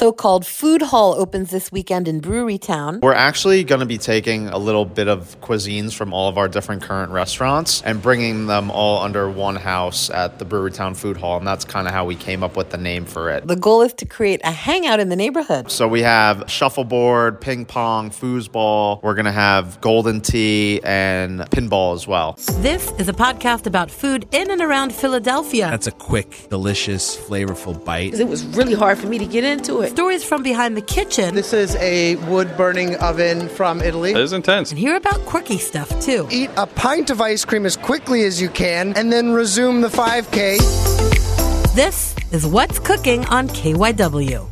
A so called food hall opens this weekend in Brewery Town. We're actually going to be taking a little bit of cuisines from all of our different current restaurants and bringing them all under one house at the Brewery Town Food Hall. And that's kind of how we came up with the name for it. The goal is to create a hangout in the neighborhood. So we have shuffleboard, ping pong, foosball. We're going to have Golden Tee and pinball as well. This is a podcast about food in and around Philadelphia. That's a quick, delicious, flavorful bite. It was really hard for me to get into it. Stories from behind the kitchen. This is a wood burning oven from Italy. It is intense. And hear about quirky stuff too. Eat a pint of ice cream as quickly as you can and then resume the 5K. This is What's Cooking on KYW.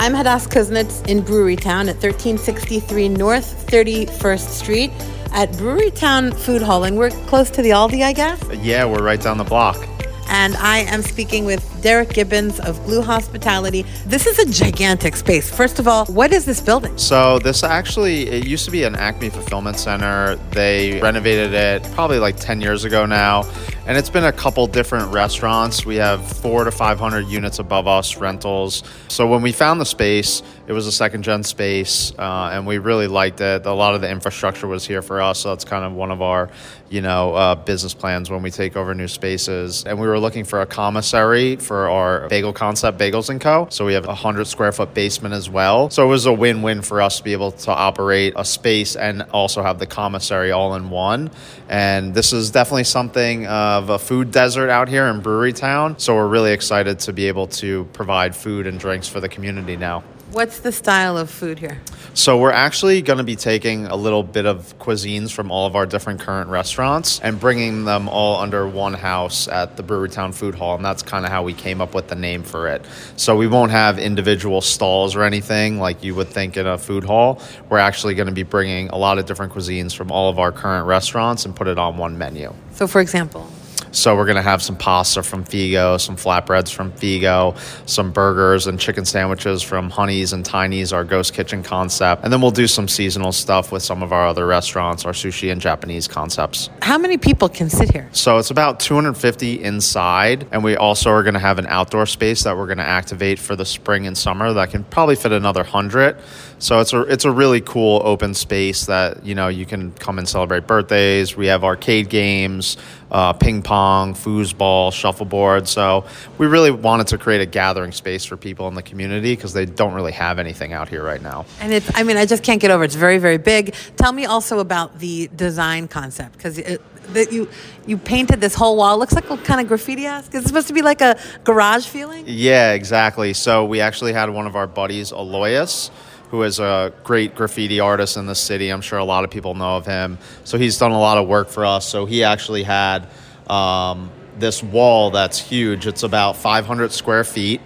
I'm Hadass Kuznits in Brewery Town at 1363 North 31st Street at Brewery Town Food Hall. And we're close to the Aldi, I guess? Yeah, we're right down the block and I am speaking with Derek Gibbons of Glue Hospitality. This is a gigantic space. First of all, what is this building? So this actually it used to be an Acme fulfillment center. They renovated it probably like 10 years ago now, and it's been a couple different restaurants. We have 4 to 500 units above us rentals. So when we found the space, it was a second gen space, uh, and we really liked it. A lot of the infrastructure was here for us, so that's kind of one of our, you know, uh, business plans when we take over new spaces. And we were looking for a commissary for our bagel concept, Bagels and Co. So we have a hundred square foot basement as well. So it was a win win for us to be able to operate a space and also have the commissary all in one. And this is definitely something of a food desert out here in Brewery Town. So we're really excited to be able to provide food and drinks for the community now. What's the style of food here? So we're actually going to be taking a little bit of cuisines from all of our different current restaurants and bringing them all under one house at the Brewery Town Food Hall, and that's kind of how we came up with the name for it. So we won't have individual stalls or anything like you would think in a food hall. We're actually going to be bringing a lot of different cuisines from all of our current restaurants and put it on one menu. So, for example, so we're going to have some pasta from Figo, some flatbreads from Figo, some burgers and chicken sandwiches from Honey's and Tiny's, our ghost kitchen concept. And then we'll do some seasonal stuff with some of our other restaurants, our sushi and Japanese concepts. How many people can sit here? So it's about 250 inside. And we also are going to have an outdoor space that we're going to activate for the spring and summer that can probably fit another 100. So it's a it's a really cool open space that you know you can come and celebrate birthdays. We have arcade games, uh, ping pong, foosball, shuffleboard. So we really wanted to create a gathering space for people in the community because they don't really have anything out here right now. And it's I mean I just can't get over. It. It's very very big. Tell me also about the design concept because that you you painted this whole wall. It looks like a kind of graffiti esque. Is it supposed to be like a garage feeling? Yeah, exactly. So we actually had one of our buddies, Aloyas who is a great graffiti artist in the city. I'm sure a lot of people know of him. So he's done a lot of work for us. So he actually had um, this wall that's huge. It's about 500 square feet.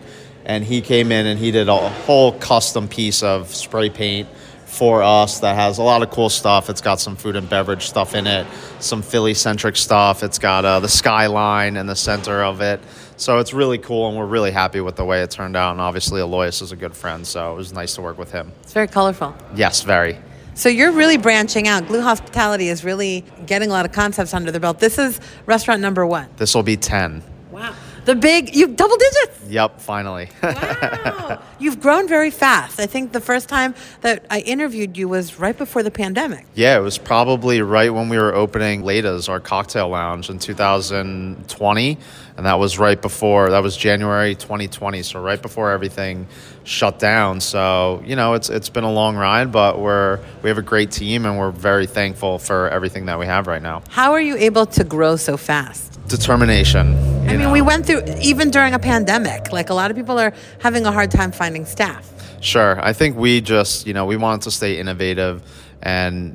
And he came in and he did a whole custom piece of spray paint for us that has a lot of cool stuff. It's got some food and beverage stuff in it, some Philly centric stuff. It's got uh, the skyline in the center of it. So it's really cool, and we're really happy with the way it turned out. And obviously, Aloyas is a good friend, so it was nice to work with him. It's very colorful. Yes, very. So you're really branching out. Glue Hospitality is really getting a lot of concepts under their belt. This is restaurant number one. This will be 10. Wow. The big, you double digits. Yep, finally. Wow. You've grown very fast. I think the first time that I interviewed you was right before the pandemic. yeah, it was probably right when we were opening Lada's, our cocktail lounge in 2020. And that was right before, that was January 2020. So right before everything shut down. So, you know, it's it's been a long ride, but we're we have a great team and we're very thankful for everything that we have right now. How are you able to grow so fast? Determination. I mean, we went through, even during a pandemic, like a lot of people are having a hard time finding staff. Sure. I think we just, you know, we wanted to stay innovative and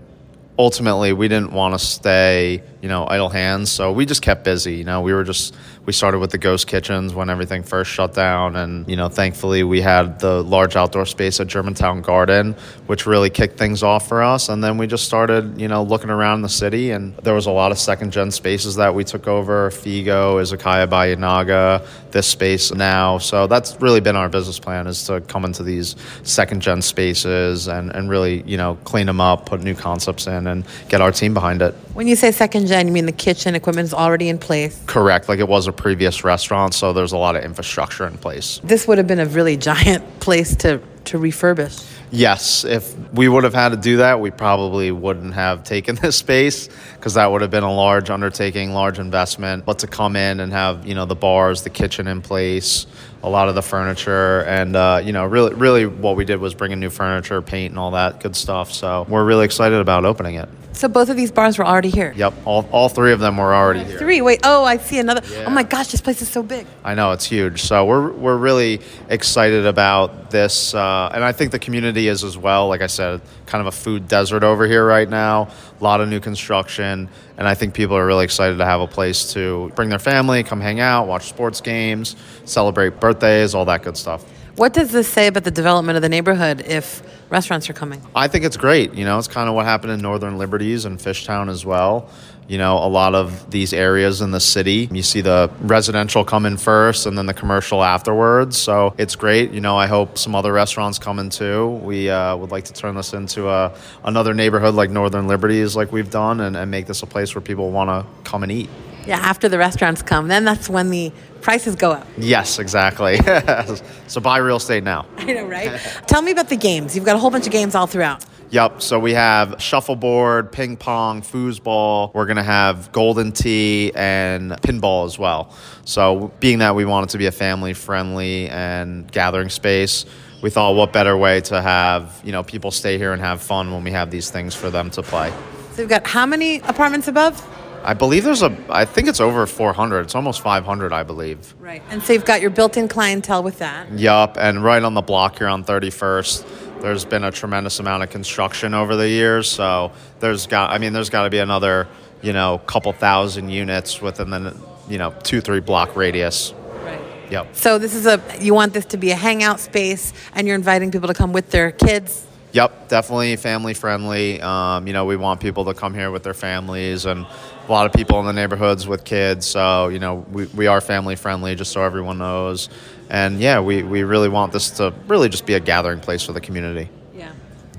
ultimately we didn't want to stay, you know, idle hands. So we just kept busy. You know, we were just, we started with the ghost kitchens when everything first shut down. And, you know, thankfully we had the large outdoor space at Germantown Garden, which really kicked things off for us. And then we just started, you know, looking around the city and there was a lot of second gen spaces that we took over Figo, Izakaya by Yanaga, this space now. So that's really been our business plan is to come into these second gen spaces and, and really, you know, clean them up, put new concepts in and get our team behind it. When you say second gen, you mean the kitchen equipment is already in place? Correct. Like it was a previous restaurant, so there's a lot of infrastructure in place. This would have been a really giant place to, to refurbish. Yes, if we would have had to do that, we probably wouldn't have taken this space because that would have been a large undertaking, large investment. But to come in and have you know the bars, the kitchen in place, a lot of the furniture, and uh, you know really, really what we did was bring in new furniture, paint, and all that good stuff. So we're really excited about opening it. So both of these bars were already here. Yep, all, all three of them were already here. Three. Wait. Oh, I see another. Oh my gosh, this place is so big. I know it's huge. So we're we're really excited about this, uh, and I think the community is as well. Like I said, kind of a food desert over here right now. A lot of new construction, and I think people are really excited to have a place to bring their family, come hang out, watch sports games, celebrate birthdays, all that good stuff. What does this say about the development of the neighborhood if restaurants are coming? I think it's great. You know, it's kind of what happened in Northern Liberties and Fishtown as well. You know, a lot of these areas in the city, you see the residential come in first and then the commercial afterwards. So it's great. You know, I hope some other restaurants come in too. We uh, would like to turn this into a, another neighborhood like Northern Liberties, like we've done, and, and make this a place where people want to come and eat. Yeah, after the restaurants come, then that's when the prices go up. Yes, exactly. so buy real estate now. I know, right? Tell me about the games. You've got a whole bunch of games all throughout. Yep. So we have shuffleboard, ping pong, foosball. We're gonna have golden tee and pinball as well. So being that we want it to be a family friendly and gathering space, we thought what better way to have you know people stay here and have fun when we have these things for them to play. So we've got how many apartments above? I believe there's a. I think it's over 400. It's almost 500, I believe. Right. And so you've got your built-in clientele with that. Yup, and right on the block here on 31st, there's been a tremendous amount of construction over the years. So there's got, I mean, there's got to be another, you know, couple thousand units within the, you know, two three block radius. Right. Yep. So this is a you want this to be a hangout space, and you're inviting people to come with their kids. Yep, definitely family friendly. Um, you know, we want people to come here with their families and a lot of people in the neighborhoods with kids. So, you know, we, we are family friendly, just so everyone knows. And yeah, we, we really want this to really just be a gathering place for the community. Yeah.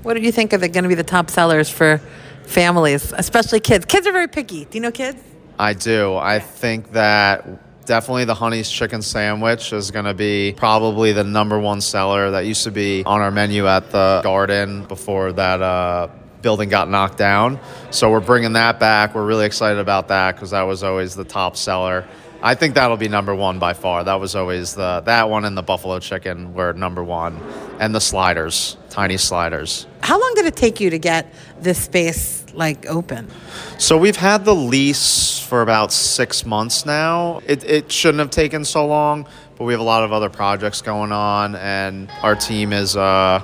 What do you think are going to be the top sellers for families, especially kids? Kids are very picky. Do you know kids? I do. I think that definitely the Honey's chicken sandwich is going to be probably the number one seller that used to be on our menu at the garden before that uh, building got knocked down. So we're bringing that back. We're really excited about that because that was always the top seller. I think that'll be number one by far. That was always the that one and the buffalo chicken were number one, and the sliders, tiny sliders. How long did it take you to get this space like open? So we've had the lease for about six months now. It, it shouldn't have taken so long, but we have a lot of other projects going on, and our team is uh,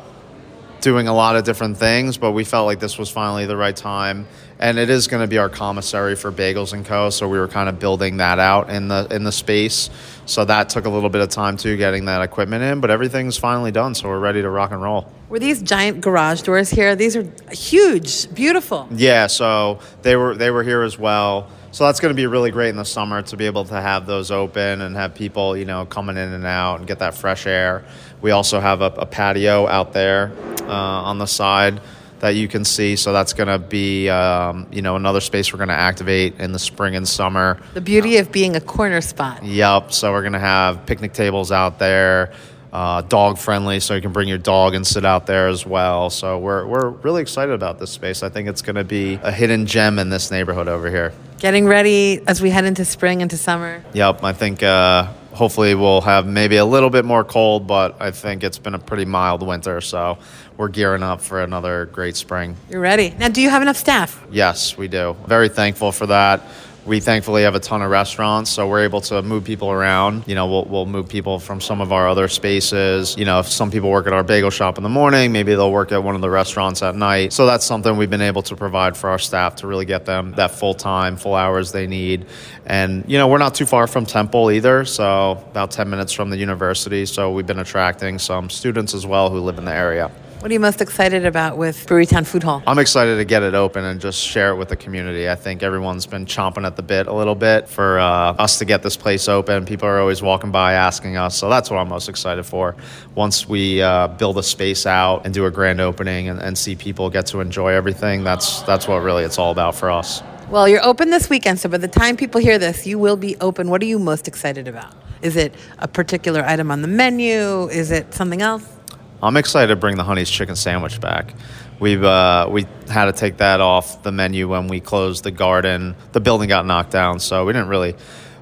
doing a lot of different things. But we felt like this was finally the right time, and it is going to be our commissary for Bagels and Co. So we were kind of building that out in the in the space. So that took a little bit of time too, getting that equipment in. But everything's finally done, so we're ready to rock and roll. Were these giant garage doors here? These are huge, beautiful. Yeah, so they were they were here as well. So that's going to be really great in the summer to be able to have those open and have people, you know, coming in and out and get that fresh air. We also have a, a patio out there uh, on the side that you can see. So that's going to be, um, you know, another space we're going to activate in the spring and summer. The beauty of being a corner spot. Yep. So we're going to have picnic tables out there. Uh, dog friendly, so you can bring your dog and sit out there as well. So we're, we're really excited about this space. I think it's going to be a hidden gem in this neighborhood over here. Getting ready as we head into spring, into summer. Yep, I think uh, hopefully we'll have maybe a little bit more cold, but I think it's been a pretty mild winter, so we're gearing up for another great spring. You're ready. Now, do you have enough staff? Yes, we do. Very thankful for that. We thankfully have a ton of restaurants, so we're able to move people around. You know, we'll, we'll move people from some of our other spaces. You know, if some people work at our bagel shop in the morning, maybe they'll work at one of the restaurants at night. So that's something we've been able to provide for our staff to really get them that full time, full hours they need. And, you know, we're not too far from Temple either, so about 10 minutes from the university. So we've been attracting some students as well who live in the area. What are you most excited about with Brewerytown Food Hall? I'm excited to get it open and just share it with the community. I think everyone's been chomping at the bit a little bit for uh, us to get this place open. People are always walking by asking us, so that's what I'm most excited for. Once we uh, build a space out and do a grand opening and, and see people get to enjoy everything, that's that's what really it's all about for us. Well, you're open this weekend, so by the time people hear this, you will be open. What are you most excited about? Is it a particular item on the menu? Is it something else? I'm excited to bring the Honey's chicken sandwich back. We've uh, we had to take that off the menu when we closed the garden. The building got knocked down, so we didn't really.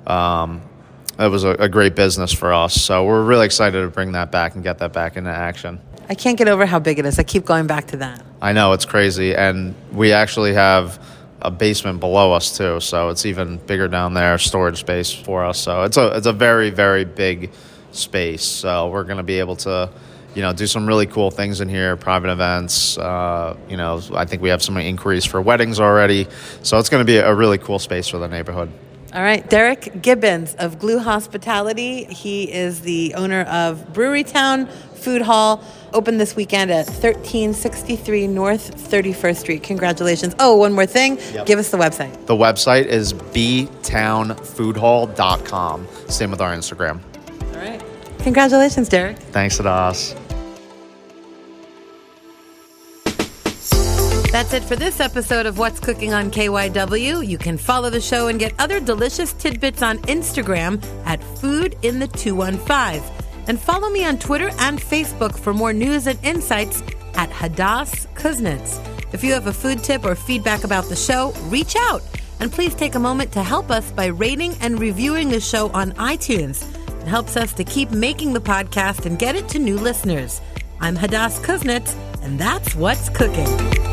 Um, it was a, a great business for us, so we're really excited to bring that back and get that back into action. I can't get over how big it is. I keep going back to that. I know it's crazy, and we actually have a basement below us too, so it's even bigger down there, storage space for us. So it's a it's a very very big space. So we're going to be able to you know, do some really cool things in here, private events. Uh, you know, I think we have some inquiries for weddings already. So it's going to be a really cool space for the neighborhood. All right, Derek Gibbons of Glue Hospitality. He is the owner of Brewerytown Food Hall, open this weekend at 1363 North 31st Street. Congratulations. Oh, one more thing. Yep. Give us the website. The website is btownfoodhall.com. Same with our Instagram. All right. Congratulations, Derek. Thanks, Adas. That's it for this episode of What's Cooking on KYW. You can follow the show and get other delicious tidbits on Instagram at Food in the 215. And follow me on Twitter and Facebook for more news and insights at Hadass Kuznits. If you have a food tip or feedback about the show, reach out. And please take a moment to help us by rating and reviewing the show on iTunes. It helps us to keep making the podcast and get it to new listeners. I'm Hadass Kuznits, and that's what's cooking.